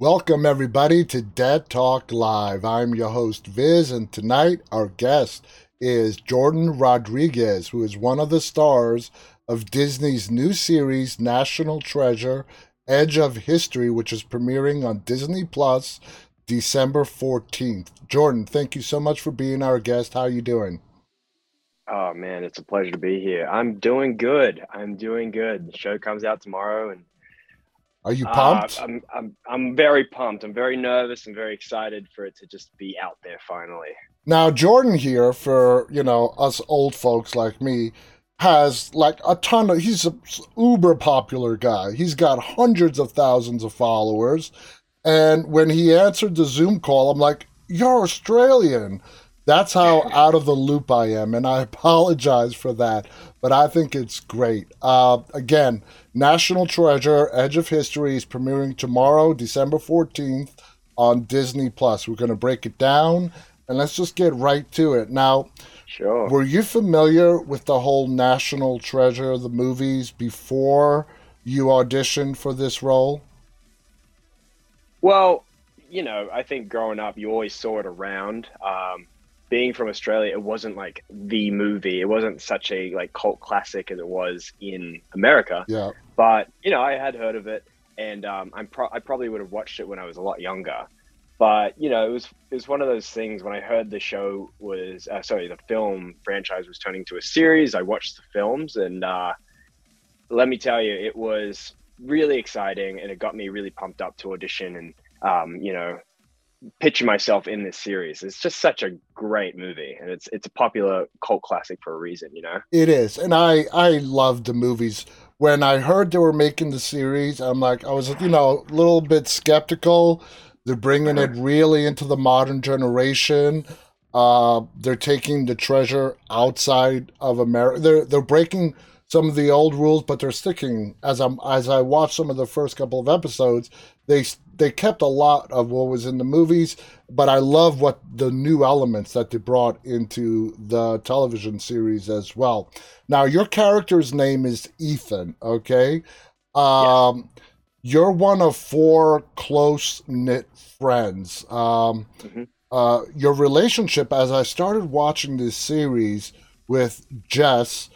Welcome, everybody, to Dead Talk Live. I'm your host, Viz, and tonight our guest is Jordan Rodriguez, who is one of the stars of Disney's new series, National Treasure Edge of History, which is premiering on Disney Plus December 14th. Jordan, thank you so much for being our guest. How are you doing? Oh man, it's a pleasure to be here. I'm doing good. I'm doing good. The show comes out tomorrow and are you pumped? Uh, I'm, I'm, I'm very pumped. I'm very nervous and very excited for it to just be out there finally. Now, Jordan here, for you know us old folks like me, has like a ton of. He's a uber popular guy. He's got hundreds of thousands of followers, and when he answered the Zoom call, I'm like, "You're Australian." That's how out of the loop I am, and I apologize for that, but I think it's great. Uh, again, National Treasure: Edge of History is premiering tomorrow, December 14th, on Disney Plus. We're going to break it down, and let's just get right to it. Now, sure. Were you familiar with the whole National Treasure, the movies, before you auditioned for this role? Well, you know, I think growing up, you always saw it around. Um, being from Australia, it wasn't like the movie. It wasn't such a like cult classic as it was in America. Yeah. But you know, I had heard of it, and um, I'm pro- I probably would have watched it when I was a lot younger. But you know, it was it was one of those things. When I heard the show was uh, sorry, the film franchise was turning to a series. I watched the films, and uh, let me tell you, it was really exciting, and it got me really pumped up to audition and um, you know picture myself in this series. It's just such a great movie, and it's it's a popular cult classic for a reason, you know. It is, and I I love the movies. When I heard they were making the series, I'm like I was you know a little bit skeptical. They're bringing it uh-huh. really into the modern generation. Uh, they're taking the treasure outside of America. They're they're breaking some of the old rules, but they're sticking. As I'm as I watched some of the first couple of episodes, they they kept a lot of what was in the movies, but I love what the new elements that they brought into the television series as well. Now, your character's name is Ethan, okay? Um, yes. You're one of four close knit friends. Um, mm-hmm. uh, your relationship, as I started watching this series with Jess,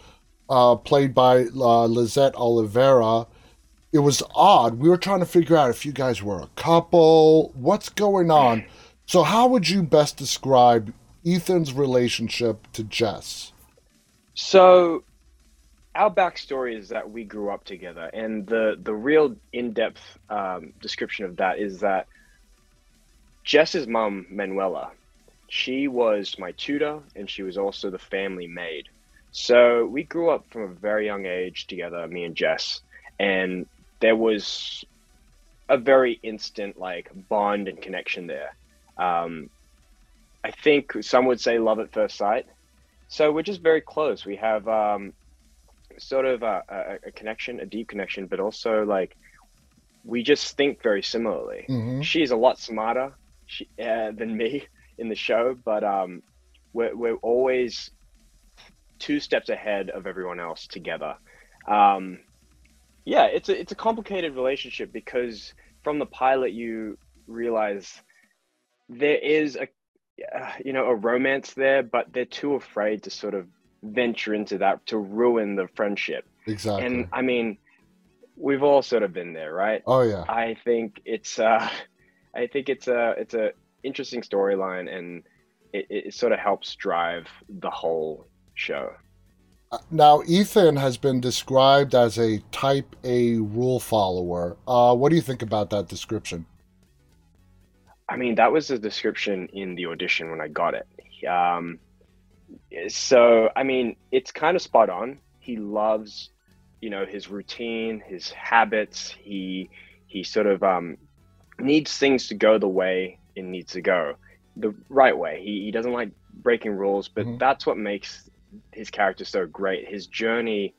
uh, played by uh, Lisette Olivera, it was odd. We were trying to figure out if you guys were a couple, what's going on. So, how would you best describe Ethan's relationship to Jess? So, our backstory is that we grew up together, and the the real in depth um, description of that is that Jess's mom, Manuela, she was my tutor, and she was also the family maid. So we grew up from a very young age together, me and Jess, and there was a very instant like bond and connection there. Um, I think some would say love at first sight. So we're just very close. We have um, sort of a, a, a, connection, a deep connection, but also like we just think very similarly. Mm-hmm. She's a lot smarter she, uh, than me in the show, but um, we're, we're always two steps ahead of everyone else together. Um, yeah, it's a it's a complicated relationship because from the pilot you realize there is a uh, you know a romance there, but they're too afraid to sort of venture into that to ruin the friendship. Exactly. And I mean, we've all sort of been there, right? Oh yeah. I think it's uh, I think it's a it's a interesting storyline, and it, it sort of helps drive the whole show. Now, Ethan has been described as a type A rule follower. Uh, what do you think about that description? I mean, that was the description in the audition when I got it. Um, so, I mean, it's kind of spot on. He loves, you know, his routine, his habits. He he sort of um, needs things to go the way it needs to go, the right way. He, he doesn't like breaking rules, but mm-hmm. that's what makes his character so great. His journey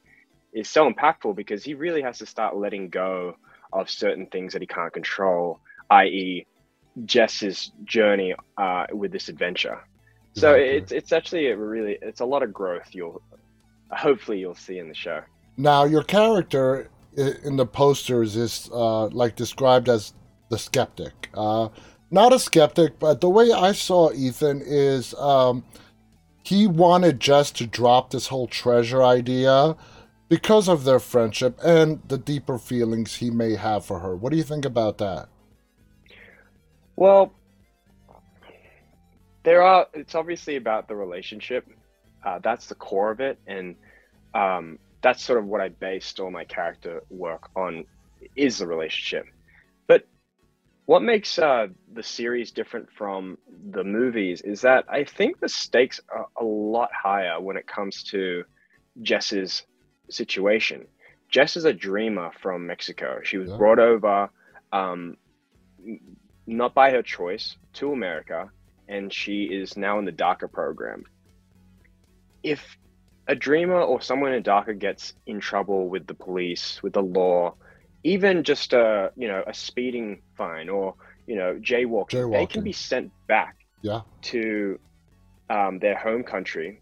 is so impactful because he really has to start letting go of certain things that he can't control, i.e., Jess's journey uh, with this adventure. So exactly. it's it's actually a really it's a lot of growth. You'll hopefully you'll see in the show. Now your character in the posters is uh, like described as the skeptic. Uh, not a skeptic, but the way I saw Ethan is um, he wanted Jess to drop this whole treasure idea because of their friendship and the deeper feelings he may have for her. What do you think about that? Well, there are. It's obviously about the relationship. Uh, that's the core of it, and um, that's sort of what I based all my character work on. Is the relationship, what makes uh, the series different from the movies is that I think the stakes are a lot higher when it comes to Jess's situation. Jess is a dreamer from Mexico. She was yeah. brought over, um, not by her choice, to America, and she is now in the DACA program. If a dreamer or someone in DACA gets in trouble with the police, with the law, even just a you know a speeding fine or you know jaywalking, jaywalking. they can be sent back yeah. to um, their home country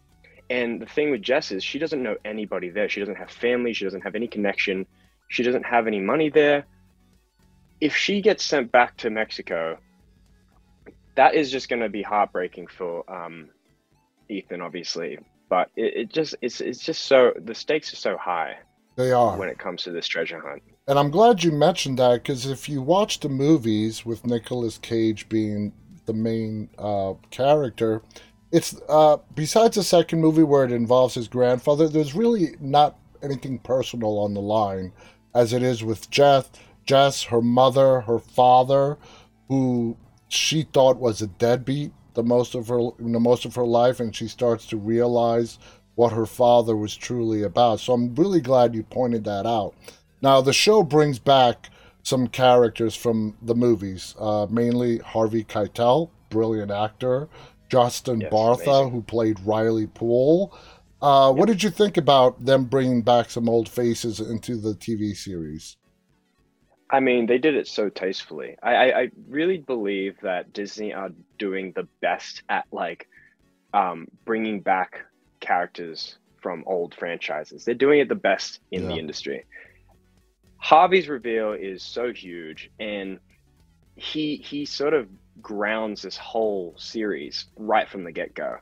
and the thing with Jess is she doesn't know anybody there. She doesn't have family. She doesn't have any connection. She doesn't have any money there. If she gets sent back to Mexico, that is just going to be heartbreaking for um, Ethan, obviously. But it, it just it's it's just so the stakes are so high. They are when it comes to this treasure hunt. And I'm glad you mentioned that because if you watch the movies with Nicolas Cage being the main uh, character, it's uh, besides the second movie where it involves his grandfather. There's really not anything personal on the line, as it is with Jess. Jess, her mother, her father, who she thought was a deadbeat the most of her the most of her life, and she starts to realize what her father was truly about. So I'm really glad you pointed that out. Now the show brings back some characters from the movies, uh, mainly Harvey Keitel, brilliant actor, Justin yes, Bartha, amazing. who played Riley Poole. Uh, yep. What did you think about them bringing back some old faces into the TV series? I mean, they did it so tastefully. I, I, I really believe that Disney are doing the best at like um, bringing back characters from old franchises. They're doing it the best in yeah. the industry. Harvey's reveal is so huge, and he he sort of grounds this whole series right from the get go.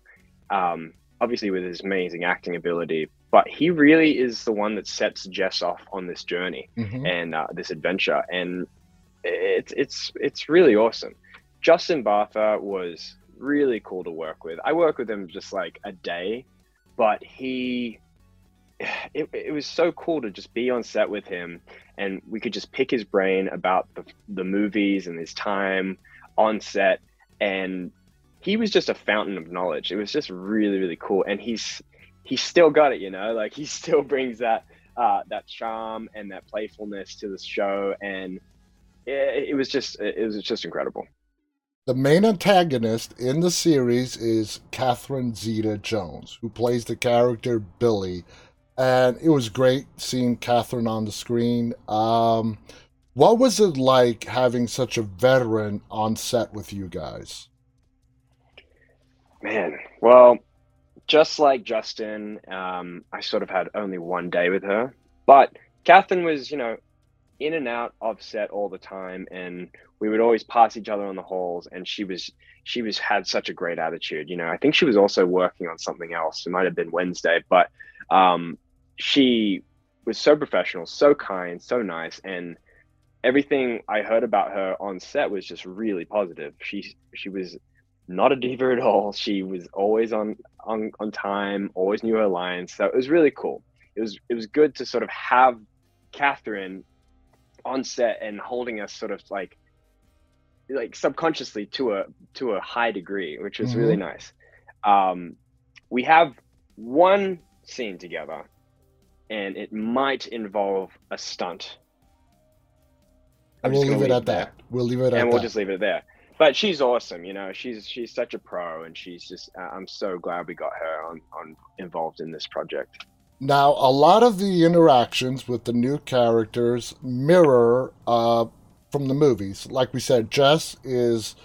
Um, obviously, with his amazing acting ability, but he really is the one that sets Jess off on this journey mm-hmm. and uh, this adventure, and it's it's it's really awesome. Justin Bartha was really cool to work with. I work with him just like a day, but he it, it was so cool to just be on set with him and we could just pick his brain about the, the movies and his time on set. And he was just a fountain of knowledge. It was just really really cool. And he's he's still got it you know like he still brings that uh, that charm and that playfulness to the show. And it, it was just it was just incredible. The main antagonist in the series is Catherine Zeta Jones, who plays the character Billie, and it was great seeing Catherine on the screen. Um, what was it like having such a veteran on set with you guys? Man, well, just like Justin, um, I sort of had only one day with her, but Catherine was, you know, in and out of set all the time, and we would always pass each other on the halls. And she was, she was had such a great attitude. You know, I think she was also working on something else. It might have been Wednesday, but um, she was so professional, so kind, so nice, and everything I heard about her on set was just really positive. She she was not a diva at all. She was always on on on time, always knew her lines. So it was really cool. It was it was good to sort of have Catherine on set and holding us sort of like like subconsciously to a to a high degree, which was mm-hmm. really nice. Um, we have one scene together and it might involve a stunt. I'm we'll leave it at that. We'll leave it at that. And we'll just leave it there. But she's awesome, you know. She's she's such a pro, and she's just. I'm so glad we got her on on involved in this project. Now, a lot of the interactions with the new characters mirror uh, from the movies. Like we said, Jess is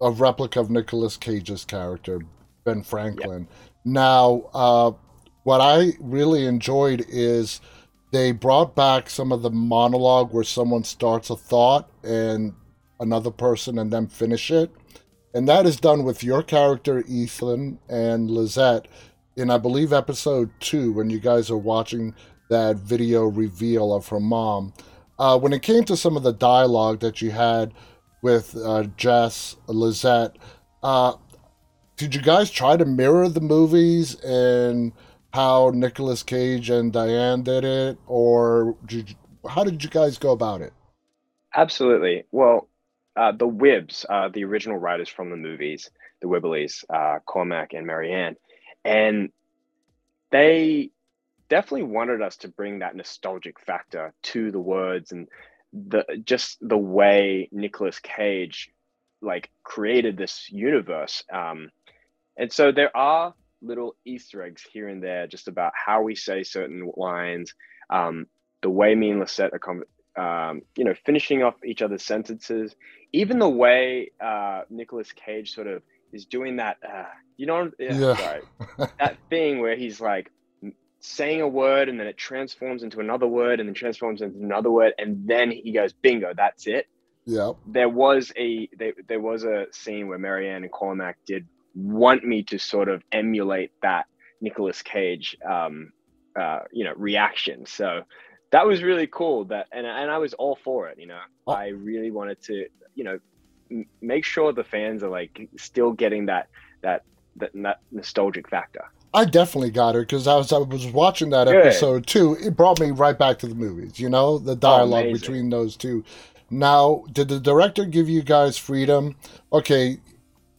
a replica of Nicolas Cage's character, Ben Franklin. Yep. Now, uh, what I really enjoyed is they brought back some of the monologue where someone starts a thought and another person and then finish it. And that is done with your character, Ethan, and Lisette in, I believe, episode two, when you guys are watching that video reveal of her mom. Uh, when it came to some of the dialogue that you had with uh, Jess, Lisette, uh, did you guys try to mirror the movies and how Nicolas Cage and Diane did it, or did you, how did you guys go about it? Absolutely. Well, uh, the Wibbs, uh, the original writers from the movies, the Wibberleys, uh, Cormac and Marianne, and they definitely wanted us to bring that nostalgic factor to the words and the just the way Nicolas Cage like created this universe. Um, and so there are little Easter eggs here and there just about how we say certain lines, um, the way me and Lisette are, um, you know, finishing off each other's sentences, even the way uh, Nicolas Cage sort of is doing that. Uh, you know, yeah, yeah. Sorry, that thing where he's like saying a word and then it transforms into another word and then transforms into another word and then he goes bingo that's it yeah there was a there, there was a scene where marianne and cormac did want me to sort of emulate that Nicolas Cage, um, uh, you know, reaction. So that was really cool. That and and I was all for it. You know, oh. I really wanted to, you know, m- make sure the fans are like still getting that that that, that nostalgic factor. I definitely got it because I was I was watching that Good. episode too. It brought me right back to the movies. You know, the dialogue oh, between those two. Now, did the director give you guys freedom? Okay,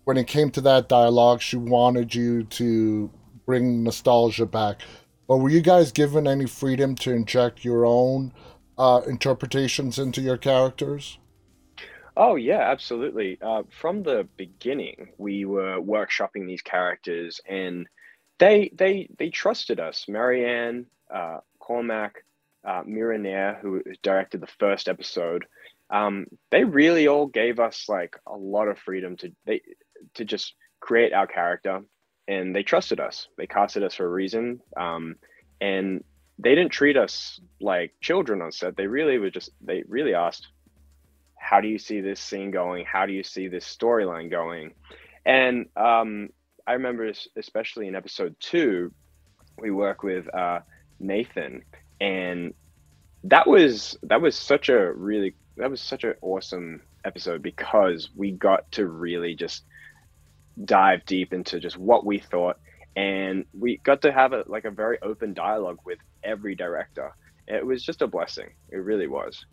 when it came to that dialogue, she wanted you to bring nostalgia back. But were you guys given any freedom to inject your own uh, interpretations into your characters? Oh yeah, absolutely. Uh, from the beginning, we were workshopping these characters, and they they they trusted us. Marianne, uh, Cormac, uh, Mira Nair, who directed the first episode, um, they really all gave us like a lot of freedom to. They to just create our character and they trusted us. They casted us for a reason um, and they didn't treat us like children on set. They really were just they really asked how do you see this scene going? How do you see this storyline going? And um, i remember especially in episode two we work with uh, nathan and that was that was such a really that was such an awesome episode because we got to really just dive deep into just what we thought and we got to have a like a very open dialogue with every director. It was just a blessing. It really was.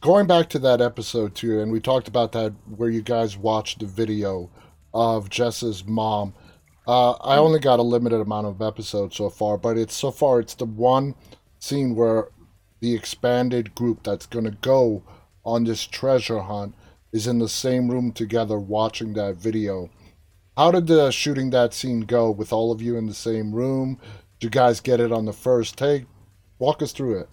Going back to that episode too and we talked about that where you guys watched the video of jess's mom uh, i only got a limited amount of episodes so far but it's so far it's the one scene where the expanded group that's going to go on this treasure hunt is in the same room together watching that video how did the shooting that scene go with all of you in the same room? Did you guys get it on the first take? Walk us through it.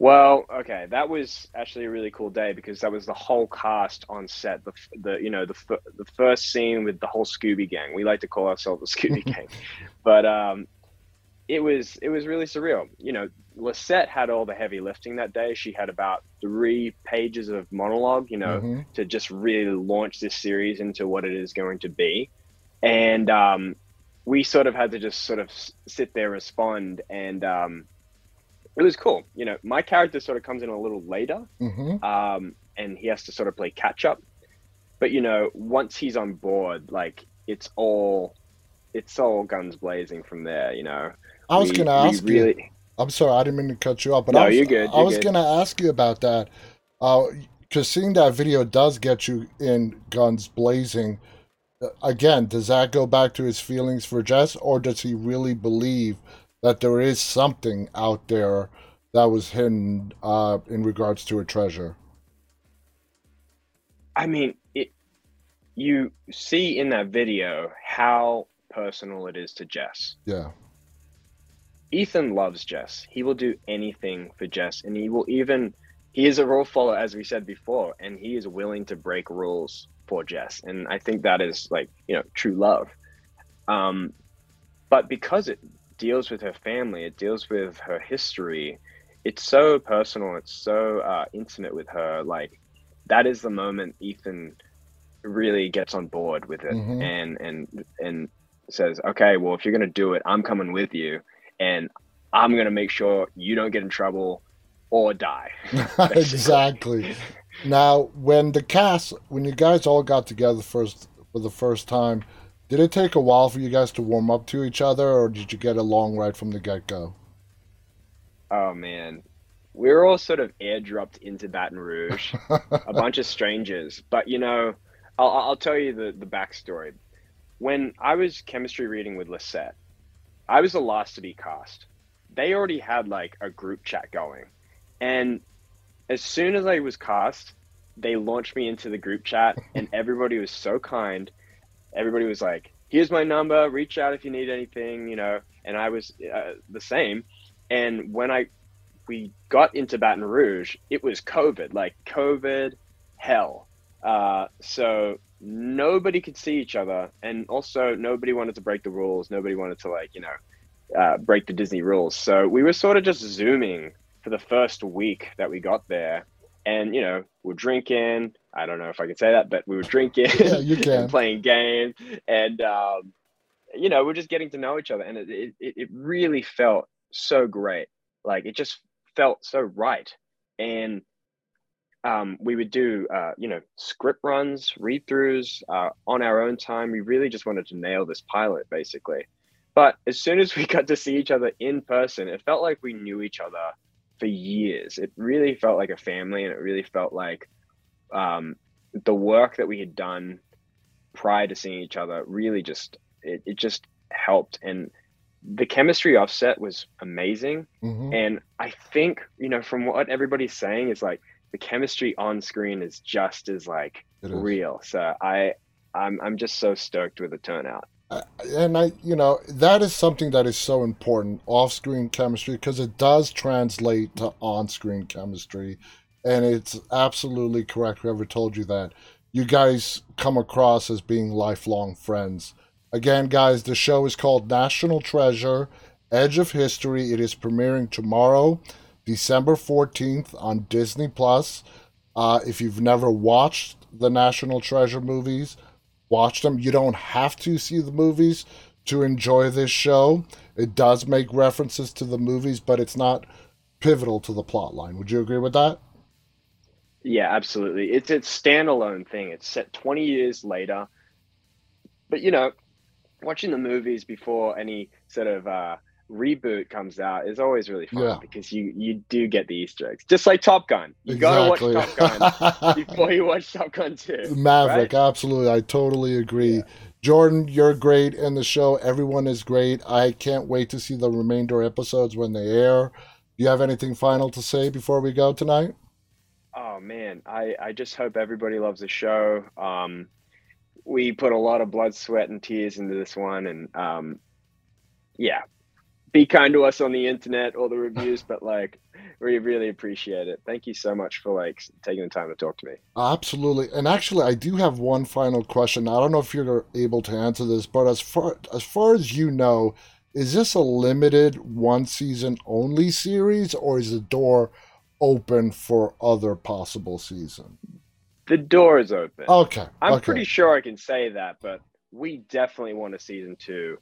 Well, okay, that was actually a really cool day because that was the whole cast on set. The the you know the the first scene with the whole Scooby Gang. We like to call ourselves the Scooby Gang, but um, it was it was really surreal. You know, Lisette had all the heavy lifting that day. She had about three pages of monologue, you know, mm-hmm. to just really launch this series into what it is going to be. And um, we sort of had to just sort of sit there, respond, and um, it was cool. You know, my character sort of comes in a little later, mm-hmm. um, and he has to sort of play catch up. But you know, once he's on board, like it's all it's all guns blazing from there. You know, I was we, gonna ask really... you. I'm sorry, I didn't mean to cut you off, but no, I was, you're good. You're I was good. gonna ask you about that. Because uh, seeing that video does get you in guns blazing. Uh, again, does that go back to his feelings for Jess, or does he really believe that there is something out there that was hidden uh, in regards to a treasure? I mean, it. You see in that video how personal it is to Jess. Yeah. Ethan loves Jess. He will do anything for Jess, and he will even he is a rule follower, as we said before, and he is willing to break rules for Jess. And I think that is like you know true love. Um, but because it deals with her family, it deals with her history. It's so personal. It's so uh, intimate with her. Like that is the moment Ethan really gets on board with it Mhm. and and and says, "Okay, well, if you're gonna do it, I'm coming with you, and I'm gonna make sure you don't get in trouble or die." exactly. Now, when the cast, when you guys all got together first for the first time, did it take a while for you guys to warm up to each other, or did you get along right from the get go? Oh man, we were all sort of airdropped into Baton Rouge, a bunch of strangers. But you know, I'll, I'll tell you the the backstory. When I was chemistry reading with Lisette, I was the last to be cast. They already had like a group chat going, and as soon as I was cast, they launched me into the group chat, and everybody was so kind. Everybody was like, "Here's my number. Reach out if you need anything," you know. And I was uh, the same. And when I we got into Baton Rouge, it was COVID, like COVID hell. Uh, so nobody could see each other, and also nobody wanted to break the rules. Nobody wanted to like you know uh, break the Disney rules. So we were sort of just zooming for the first week that we got there, and you know we're drinking. I don't know if I can say that, but we were drinking Yeah, you can. playing games, and um, you know we're just getting to know each other, and it, it it really felt so great. Like it just felt so right, and um, we would do uh, you know script runs, read throughs uh, on our own time. We really just wanted to nail this pilot, basically. But as soon as we got to see each other in person, it felt like we knew each other for years. It really felt like a family, and it really felt like um, the work that we had done prior to seeing each other really just it, it just helped and the chemistry offset was amazing hmm and i think you know from what everybody's saying is like the chemistry on screen is just as like real so i i'm i'm just so stoked with the turnout Uh, and I, you know, that is something that is so important off-screen chemistry because it does translate to on-screen chemistry, and it's absolutely correct. Whoever told you that, you guys come across as being lifelong friends. Again, guys, the show is called National Treasure: Edge of History. It is premiering tomorrow, December fourteenth, on Disney Plus. Uh, if you've never watched the National Treasure movies, watch them. You don't have to see the movies to enjoy this show. It does make references to the movies, but it's not pivotal to the plot line. Would you agree with that? yeah absolutely it's a standalone thing it's set 20 years later but you know watching the movies before any sort of uh reboot comes out is always really fun Yeah. because you you do get the easter eggs just like top gun you gotta watch top gun before you watch top gun 2 Maverick, right? absolutely. I totally agree. Yeah. Jordan, you're great in the show. Everyone is great. I can't wait to see the remainder episodes when they air. Do you have anything final to say before we go tonight? Oh man, I I just hope everybody loves the show. Um, we put a lot of blood, sweat, and tears into this one, and um, yeah, be kind to us on the internet or the reviews, but like we really appreciate it. Thank you so much for like taking the time to talk to me. Absolutely. And actually, I do have one final question. I don't know if you're able to answer this, but as far as far as you know, is this a limited one season only series or is the door open for other possible season? The door is open. Okay. I'm okay. pretty sure I can say that, but we definitely want a season two.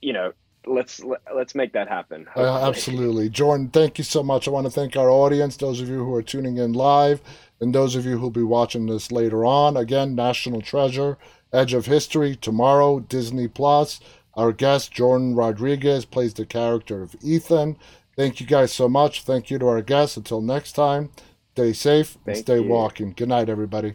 You know, let's let, let's make that happen. Uh, absolutely. Jordan, thank you so much. I want to thank our audience, those of you who are tuning in live, and those of you who'll be watching this later on. Again, National Treasure, Edge of History, tomorrow, Disney Plus. Our guest, Jordan Rodriguez, plays the character of Ethan. Thank you guys so much. Thank you to our guests. Until next time, stay safe and Thank stay you. walking. Good night, everybody.